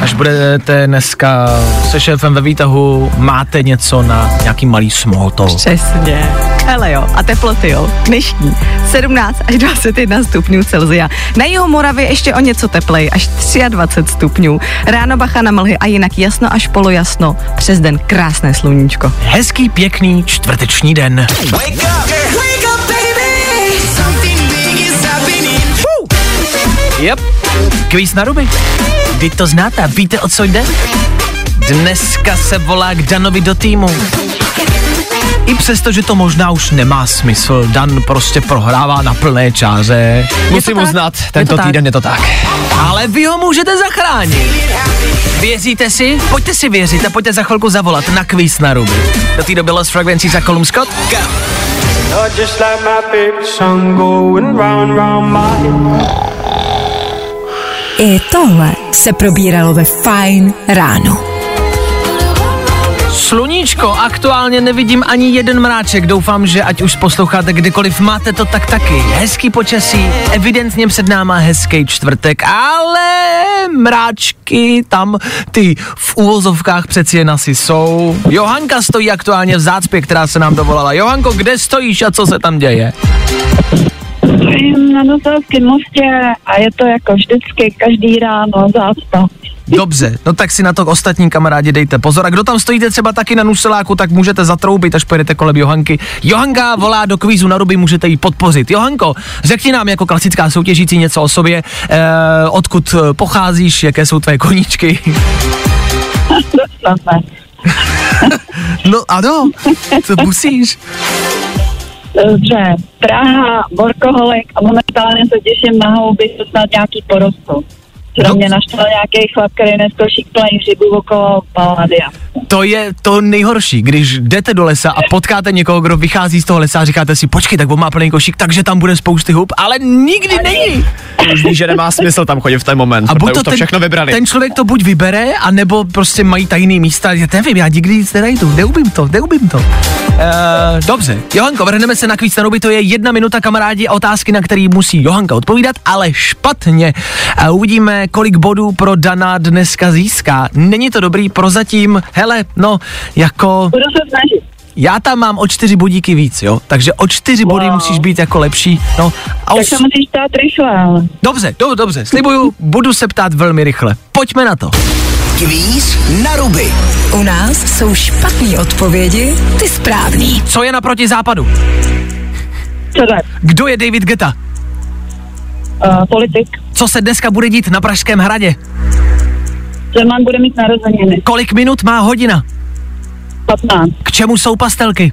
Až budete dneska se šéfem ve výtahu, máte něco na nějaký malý talk. Přesně. Hele jo, a teploty jo, dnešní 17 až 21 stupňů Celzia. Na jihu Moravy ještě o něco teplej, až 23 stupňů. Ráno bacha na mlhy a jinak jasno až polojasno. Přes den krásné sluníčko. Hezký, pěkný čtvrteční den. Yep. Kvíz na ruby. Vy to znáte, víte o co jde? Dneska se volá k Danovi do týmu. I přesto, že to možná už nemá smysl, Dan prostě prohrává na plné čáře. Musím tak? uznat, Je tento to tak? týden je to tak. Ale vy ho můžete zachránit. Věříte si? Pojďte si věřit a pojďte za chvilku zavolat na kvíz na ruby. Do té doby Lost Fragrancí za Colum Scott. I tohle se probíralo ve Fine ráno. Sluníčko, aktuálně nevidím ani jeden mráček, doufám, že ať už posloucháte kdekoliv, máte to tak taky. Hezký počasí, evidentně před náma hezký čtvrtek, ale mráčky tam ty v úvozovkách přeci jen asi jsou. Johanka stojí aktuálně v zácpě, která se nám dovolala. Johanko, kde stojíš a co se tam děje? Na Nozelském mostě a je to jako vždycky každý ráno zácpa. Dobře, no tak si na to ostatní kamarádi dejte pozor. A kdo tam stojíte třeba taky na nuseláku, tak můžete zatroubit, až pojedete kolem Johanky. Johanka volá do kvízu na ruby, můžete ji podpořit. Johanko, řekni nám jako klasická soutěžící něco o sobě, eh, odkud pocházíš, jaké jsou tvé koníčky. No ano, co musíš? Dobře, Praha, workoholik a momentálně se těším na houby, co snad nějaký porostou. Včera mě naštel nějaký chlap, který neskočí plný hřibu okolo Palladia. To je to nejhorší, když jdete do lesa a potkáte někoho, kdo vychází z toho lesa a říkáte si, počkej, tak on má plný košík, takže tam bude spousty hub, ale nikdy není. Už že nemá smysl tam chodit v ten moment, A buď už to ten, všechno vybrali. ten člověk to buď vybere, anebo prostě mají tajný místa, já nevím, já nikdy nic nenajdu, neubím to, neubím to. Uh, dobře, Johanko, vrhneme se na kvíz na ruby, to je jedna minuta kamarádi a otázky, na který musí Johanka odpovídat, ale špatně. Uh, uvidíme, kolik bodů pro Dana dneska získá. Není to dobrý prozatím, hele, no, jako... Budu se snažit. Já tam mám o čtyři bodíky víc, jo, takže o čtyři wow. body musíš být jako lepší, no. A Tak už... se musíš ptát rychle, ale. Dobře, do, dobře, slibuju, budu se ptát velmi rychle. Pojďme na to. Kvíz na ruby. U nás jsou špatné odpovědi, ty správný. Co je naproti západu? Co tak? Kdo je David Geta? Uh, politik. Co se dneska bude dít na Pražském hradě? Zeman bude mít narozeniny. Kolik minut má hodina? 15. K čemu jsou pastelky?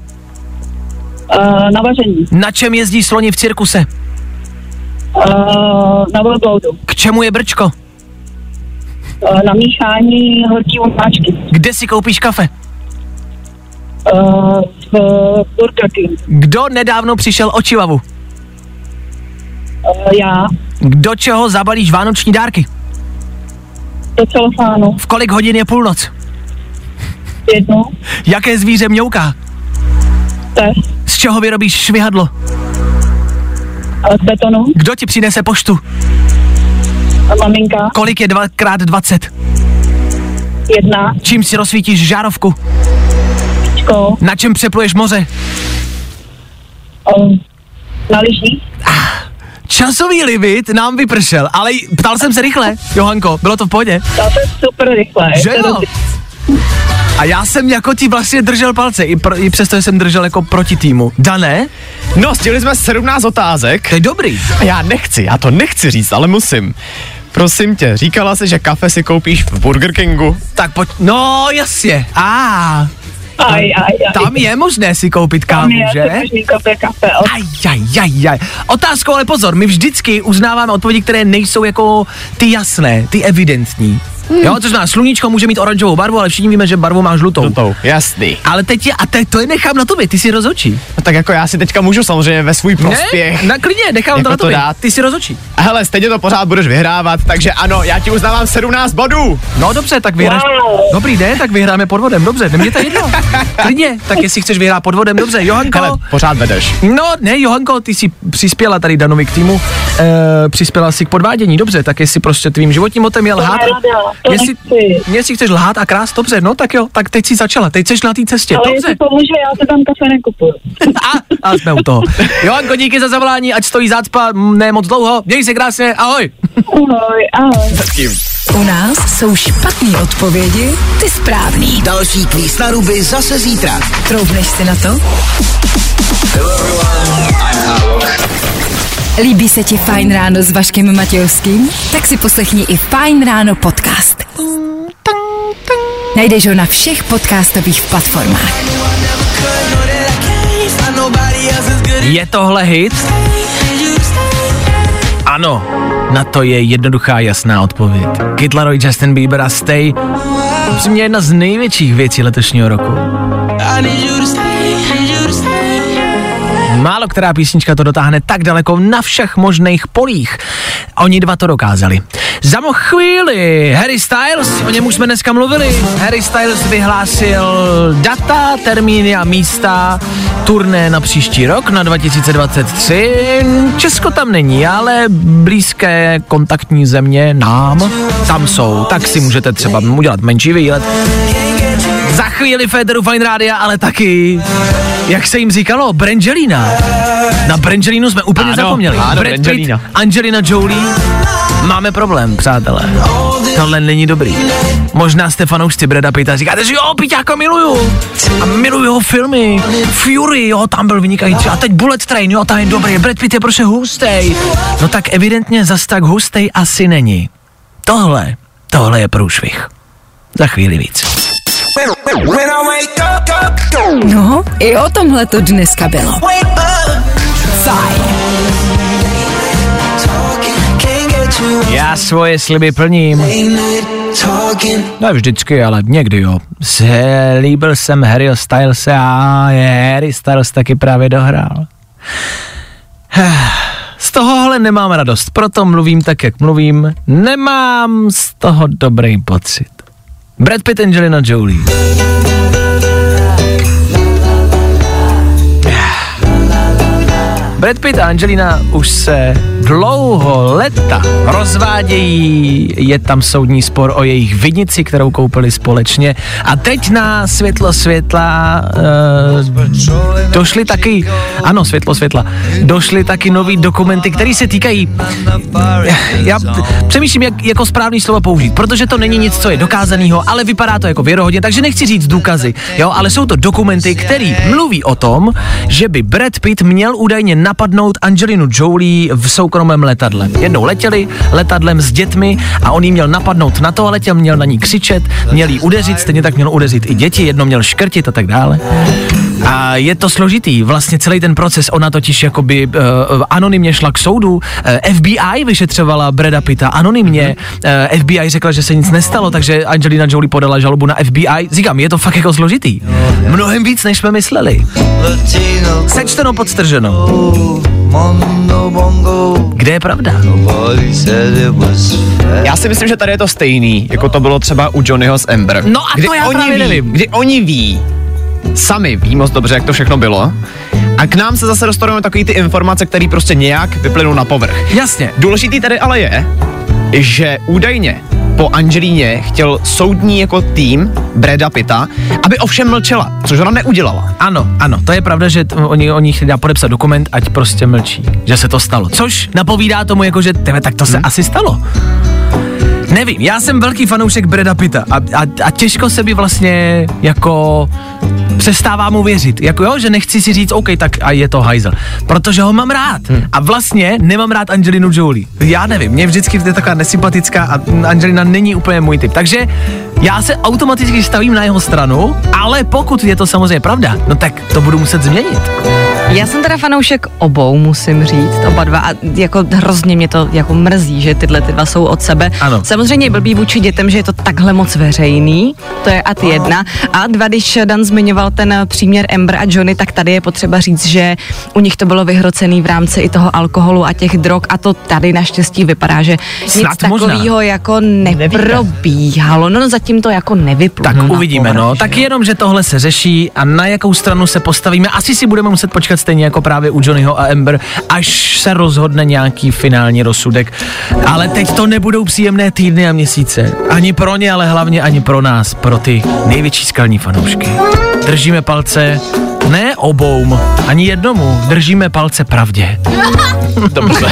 Uh, na vaření. Na čem jezdí sloni v cirkuse? Uh, na velbloudu. K čemu je brčko? Uh, na míchání horký omáčky. Kde si koupíš kafe? Uh, v Burger King. Kdo nedávno přišel o čivavu? Uh, já. Do čeho zabalíš vánoční dárky? Do celofánu. V kolik hodin je půlnoc? Jednu. Jaké zvíře mňouká? Pes. Z čeho vyrobíš švihadlo? Z betonu. Kdo ti přinese poštu? Maminka. Kolik je 2x20? Jedna. Čím si rozsvítíš žárovku? Čko. Na čem přepluješ moře? Uh, na lyžích. Časový limit nám vypršel, ale ptal jsem se rychle, Johanko, bylo to v pohodě? To je super rychle. Že jo? A já jsem jako ti vlastně držel palce, i, pro, i přesto že jsem držel jako proti týmu. Dané, No, stihli jsme 17 otázek. to je dobrý. A já nechci, já to nechci říct, ale musím. Prosím tě, říkala jsi, že kafe si koupíš v Burger Kingu. Tak pojď, no jasně, a Aj, aj, aj. tam je možné si koupit kávu, Tam je že? kafe, Aj, aj, aj, aj. Otázkou ale pozor, my vždycky uznáváme odpovědi, které nejsou jako ty jasné, ty evidentní. Hmm. Jo, což znamená, sluníčko může mít oranžovou barvu, ale všichni víme, že barvu má žlutou. Žlutou, jasný. Ale teď je, a teď to je nechám na tobě, ty si rozočí. No tak jako já si teďka můžu samozřejmě ve svůj prospěch. Ne, na klidně, nechám Jako to na to tobě. dát? Ty si rozočí. A hele, stejně to pořád budeš vyhrávat, takže ano, já ti uznávám 17 bodů. No dobře, tak vyhráš. Wow. Dobrý den, tak vyhráme podvodem, dobře, nemně to jedno. Klidně, tak jestli chceš vyhrát podvodem, dobře. Johanko, Hele, pořád vedeš. No, ne, Johanko, ty jsi přispěla tady Danovi k týmu, e, přispěla si k podvádění, dobře, tak jestli prostě tvým životním motem je lhát, nerada, to jestli, nechci. jestli chceš lhát a krás, dobře, no tak jo, tak teď si začala, teď jsi na té cestě, Ale dobře. jestli pomůže, já se tam kafe nekupuju. A, a jsme u toho. Johanko, díky za zavolání, ať stojí zácpa, ne moc dlouho, měj se krásně, ahoj. Ahoj, ahoj. U nás jsou špatné odpovědi, ty správný. Další kvíz na ruby zase zítra. Troubneš si na to? Líbí se ti Fajn ráno s Vaškem Matějovským? Tak si poslechni i Fajn ráno podcast. Najdeš ho na všech podcastových platformách. Je tohle hit? Ano, na to je jednoduchá jasná odpověď. Kid Laroi, Justin Bieber a Stay Upřímně jedna z největších věcí letošního roku. Málo která písnička to dotáhne tak daleko na všech možných polích. Oni dva to dokázali. Za mo chvíli Harry Styles, o něm už jsme dneska mluvili. Harry Styles vyhlásil data, termíny a místa turné na příští rok, na 2023. Česko tam není, ale blízké kontaktní země nám tam jsou. Tak si můžete třeba udělat menší výlet. Za chvíli Federu Fine Rádia, ale taky, jak se jim říkalo, Brangelina. Na Brangelinu jsme úplně Ano, zapomněli. ano, Brad Pitt. Angelina Jolie. Máme problém, přátelé. Tohle není dobrý. Možná jste fanoušci Brada Pitta a říkáte, že jo, Piťáka miluju. A miluju jeho filmy. Fury, jo, tam byl vynikající. A teď Bullet Train, jo, tam je dobrý. Brad Pitt je prostě hustej. No tak evidentně zas tak hustej asi není. Tohle, tohle je průšvih. Za chvíli víc. No, i o tomhle to dneska bylo. Fajn. Já svoje sliby plním. Ne vždycky, ale někdy jo. Se, líbil jsem Harry Stylese a Harry Styles taky právě dohrál. Z tohohle nemám radost, proto mluvím tak, jak mluvím. Nemám z toho dobrý pocit. Brad Pitt, Angelina Jolie. Brad Pitt a Angelina už se dlouho leta rozvádějí, je tam soudní spor o jejich vinici, kterou koupili společně. A teď na světlo světla uh, došly taky, ano světlo světla, došly taky nový dokumenty, které se týkají, já přemýšlím, jak jako správný slovo použít, protože to není nic, co je dokázaného, ale vypadá to jako věrohodně, takže nechci říct důkazy, jo, ale jsou to dokumenty, které mluví o tom, že by Brad Pitt měl údajně napadnout Angelinu Jolie v soukromém letadle. Jednou letěli letadlem s dětmi a on jí měl napadnout na toaletě, měl na ní křičet, měl jí udeřit, stejně tak měl udeřit i děti, jedno měl škrtit a tak dále. A je to složitý, vlastně celý ten proces, ona totiž jakoby uh, anonymně šla k soudu, uh, FBI vyšetřovala Breda Pitta anonymně, uh, FBI řekla, že se nic nestalo, takže Angelina Jolie podala žalobu na FBI. Říkám, je to fakt jako složitý. Mnohem víc, než jsme mysleli. Sečteno, podstrženo. Kde je pravda? Já si myslím, že tady je to stejný, jako to bylo třeba u Johnnyho s Amber. No a to já oni právě ví, nevím. Kdy oni ví, sami ví moc dobře, jak to všechno bylo. A k nám se zase dostanou takový ty informace, které prostě nějak vyplynou na povrch. Jasně. Důležitý tady ale je, že údajně po Angelíně chtěl soudní jako tým Breda Pitta, aby ovšem mlčela, což ona neudělala. Ano, ano, to je pravda, že t- oni, oni chtěli dát podepsat dokument, ať prostě mlčí, že se to stalo. Což napovídá tomu jako, že tebe, tak to se asi stalo. Nevím, já jsem velký fanoušek Breda Pitta a, a, a těžko se mi vlastně jako přestává mu věřit. Jako jo, že nechci si říct, OK, tak a je to hajzel. Protože ho mám rád. Hmm. A vlastně nemám rád Angelinu Jolie. Já nevím, mě vždycky je taková nesympatická a Angelina není úplně můj typ. Takže já se automaticky stavím na jeho stranu, ale pokud je to samozřejmě pravda, no tak to budu muset změnit. Já jsem teda fanoušek obou, musím říct, oba dva a jako hrozně mě to jako mrzí, že tyhle ty dva jsou od sebe. Ano. Samozřejmě je blbý vůči dětem, že je to takhle moc veřejný, to je ad jedna. A dva, když Dan zmiňoval ten příměr Amber a Johnny, tak tady je potřeba říct, že u nich to bylo vyhrocený v rámci i toho alkoholu a těch drog a to tady naštěstí vypadá, že Snad nic takového jako neprobíhalo. No, no zatím to jako nevyplulo. Tak na uvidíme, no. povrch, Tak jenom, že tohle se řeší a na jakou stranu se postavíme. Asi si budeme muset počkat stejně jako právě u Johnnyho a Amber, až se rozhodne nějaký finální rozsudek. Ale teď to nebudou příjemné týdny a měsíce. Ani pro ně, ale hlavně ani pro nás, pro ty největší skalní fanoušky. Držíme palce ne oboum, ani jednomu. Držíme palce pravdě. Dobře.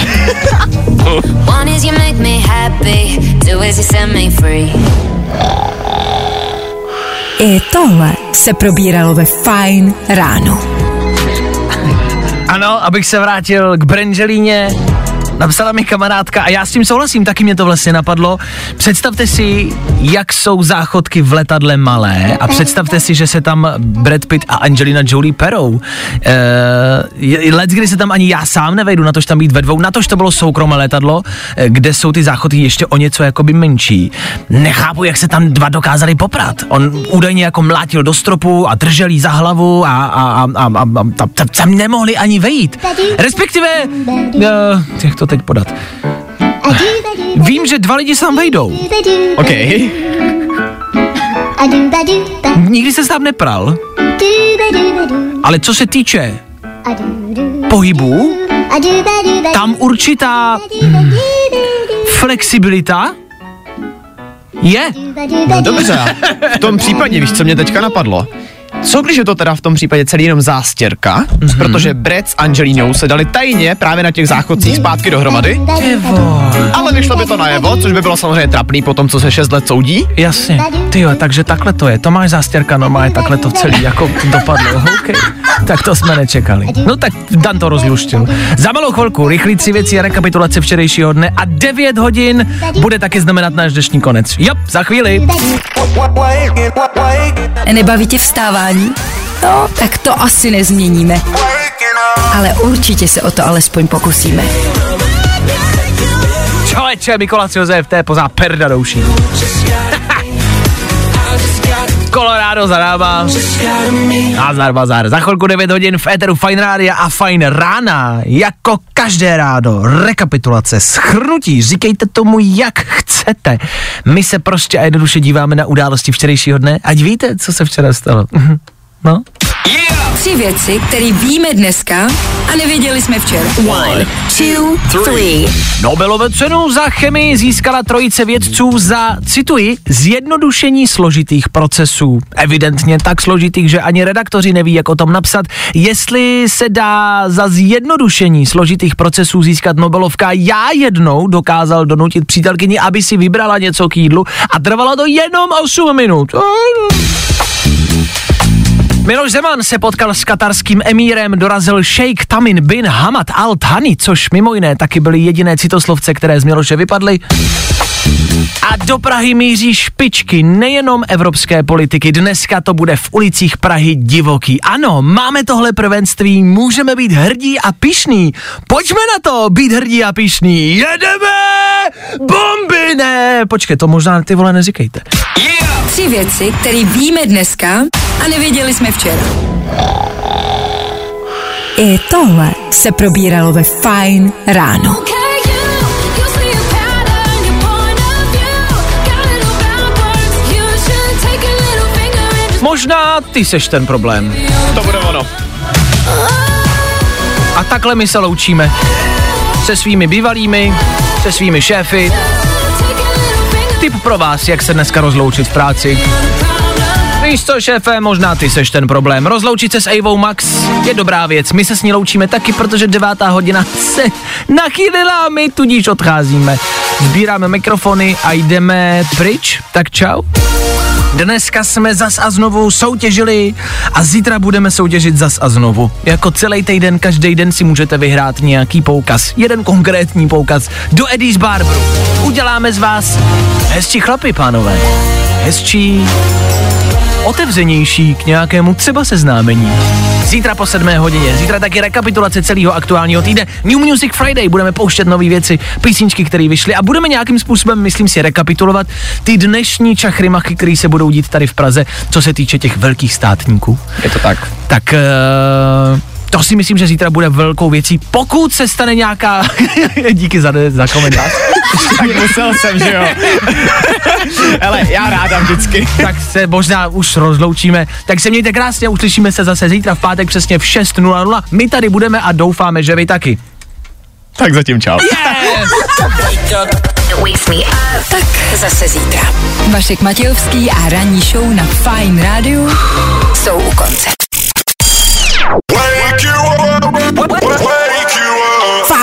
One is you make me happy, two is you set me free. I tohle se probíralo ve Fine ráno. Ano, abych se vrátil k Brangelíně. Napsala mi kamarádka a já s tím souhlasím, taky mě to vlastně napadlo. Představte si, jak jsou záchodky v letadle malé a představte si, že se tam Brad Pitt a Angelina Jolie perou. E, let, kdy se tam ani já sám nevejdu, na tož tam být ve dvou, na tož to bylo soukromé letadlo, eh, kde jsou ty záchodky ještě o něco jakoby menší. Nechápu, jak se tam dva dokázali poprat. On údajně jako mlátil do stropu a držel jí za hlavu a, a, a, a, a, a ta, ta, tam nemohli ani vejít. Respektive, uh, jak to teď podat? Vím, že dva lidi tam vejdou. OK. Nikdy se tam nepral, ale co se týče pohybů, tam určitá hm, flexibilita je. No dobře, v tom případě, víš, co mě teďka napadlo? Co když je to teda v tom případě celý jenom zástěrka, mm-hmm. protože Brad s Angelinou se dali tajně právě na těch záchodcích zpátky dohromady, ale vyšlo by to najevo, což by bylo samozřejmě trapný po tom, co se 6 let soudí. Jasně, ty jo, takže takhle to je. To máš zástěrka, normálně takhle to celý jako dopadlo. Okay. Tak to jsme nečekali. No tak Dan to rozluštil. Za malou chvilku rychlý tři věci a rekapitulace včerejšího dne a 9 hodin bude taky znamenat náš dnešní konec. Jo, za chvíli. Nebaví tě vstávání? No, tak to asi nezměníme. Ale určitě se o to alespoň pokusíme. Čověče, Mikolas Josef, to je pozá perda douší. Colorado za náma. Nazdar, bazar. Za chvilku 9 hodin v éteru Fine Rádia a Fine Rána. Jako každé rádo. Rekapitulace, schrnutí, říkejte tomu, jak chcete. My se prostě a jednoduše díváme na události včerejšího dne, ať víte, co se včera stalo. Mhm. Tři věci, které víme dneska a nevěděli jsme včera. One, two, three. Nobelovu cenu za chemii získala trojice vědců za, cituji, zjednodušení složitých procesů. Evidentně tak složitých, že ani redaktoři neví, jak o tom napsat. Jestli se dá za zjednodušení složitých procesů získat Nobelovka, já jednou dokázal donutit přítelkyni, aby si vybrala něco k jídlu a trvalo to jenom 8 minut. Miloš Zeman se potkal s katarským emírem, dorazil šejk Tamin bin Hamad Al Thani, což mimo jiné taky byly jediné citoslovce, které z Miloše vypadly. A do Prahy míří špičky nejenom evropské politiky. Dneska to bude v ulicích Prahy divoký. Ano, máme tohle prvenství, můžeme být hrdí a pišní. Pojďme na to, být hrdí a pišní. Jedeme! Bomby ne! Počkej, to možná ty vole neříkejte. Tři věci, které víme dneska a nevěděli jsme včera. I tohle se probíralo ve Fine ráno. Možná ty seš ten problém. To bude ono. A takhle my se loučíme. Se svými bývalými, se svými šéfy. Tip pro vás, jak se dneska rozloučit v práci. Víš co, šéfe, možná ty seš ten problém. Rozloučit se s Avou Max je dobrá věc. My se s ní loučíme taky, protože devátá hodina se nachýlila a my tudíž odcházíme. Sbíráme mikrofony a jdeme pryč. Tak čau. Dneska jsme zas a znovu soutěžili a zítra budeme soutěžit zas a znovu. Jako celý týden, každý den si můžete vyhrát nějaký poukaz. Jeden konkrétní poukaz do Eddie's Barberu. Uděláme z vás hezčí chlapy, pánové. Hezčí, otevřenější k nějakému třeba seznámení. Zítra po 7 hodině, zítra taky rekapitulace celého aktuálního týdne. New Music Friday, budeme pouštět nové věci, písničky, které vyšly a budeme nějakým způsobem, myslím si, rekapitulovat ty dnešní čachrymachy, které se budou dít tady v Praze, co se týče těch velkých státníků. Je to tak. Tak uh, to si myslím, že zítra bude velkou věcí, pokud se stane nějaká... Díky za, za komentář. tak musel jsem, že jo. Ale já ráda vždycky. tak se možná už rozloučíme. Tak se mějte krásně, uslyšíme se zase zítra v pátek přesně v 6.00. My tady budeme a doufáme, že vy taky. Tak zatím čau. Yes! Tak zase zítra. Vašek Matějovský a ranní show na Fine Radio jsou u konce.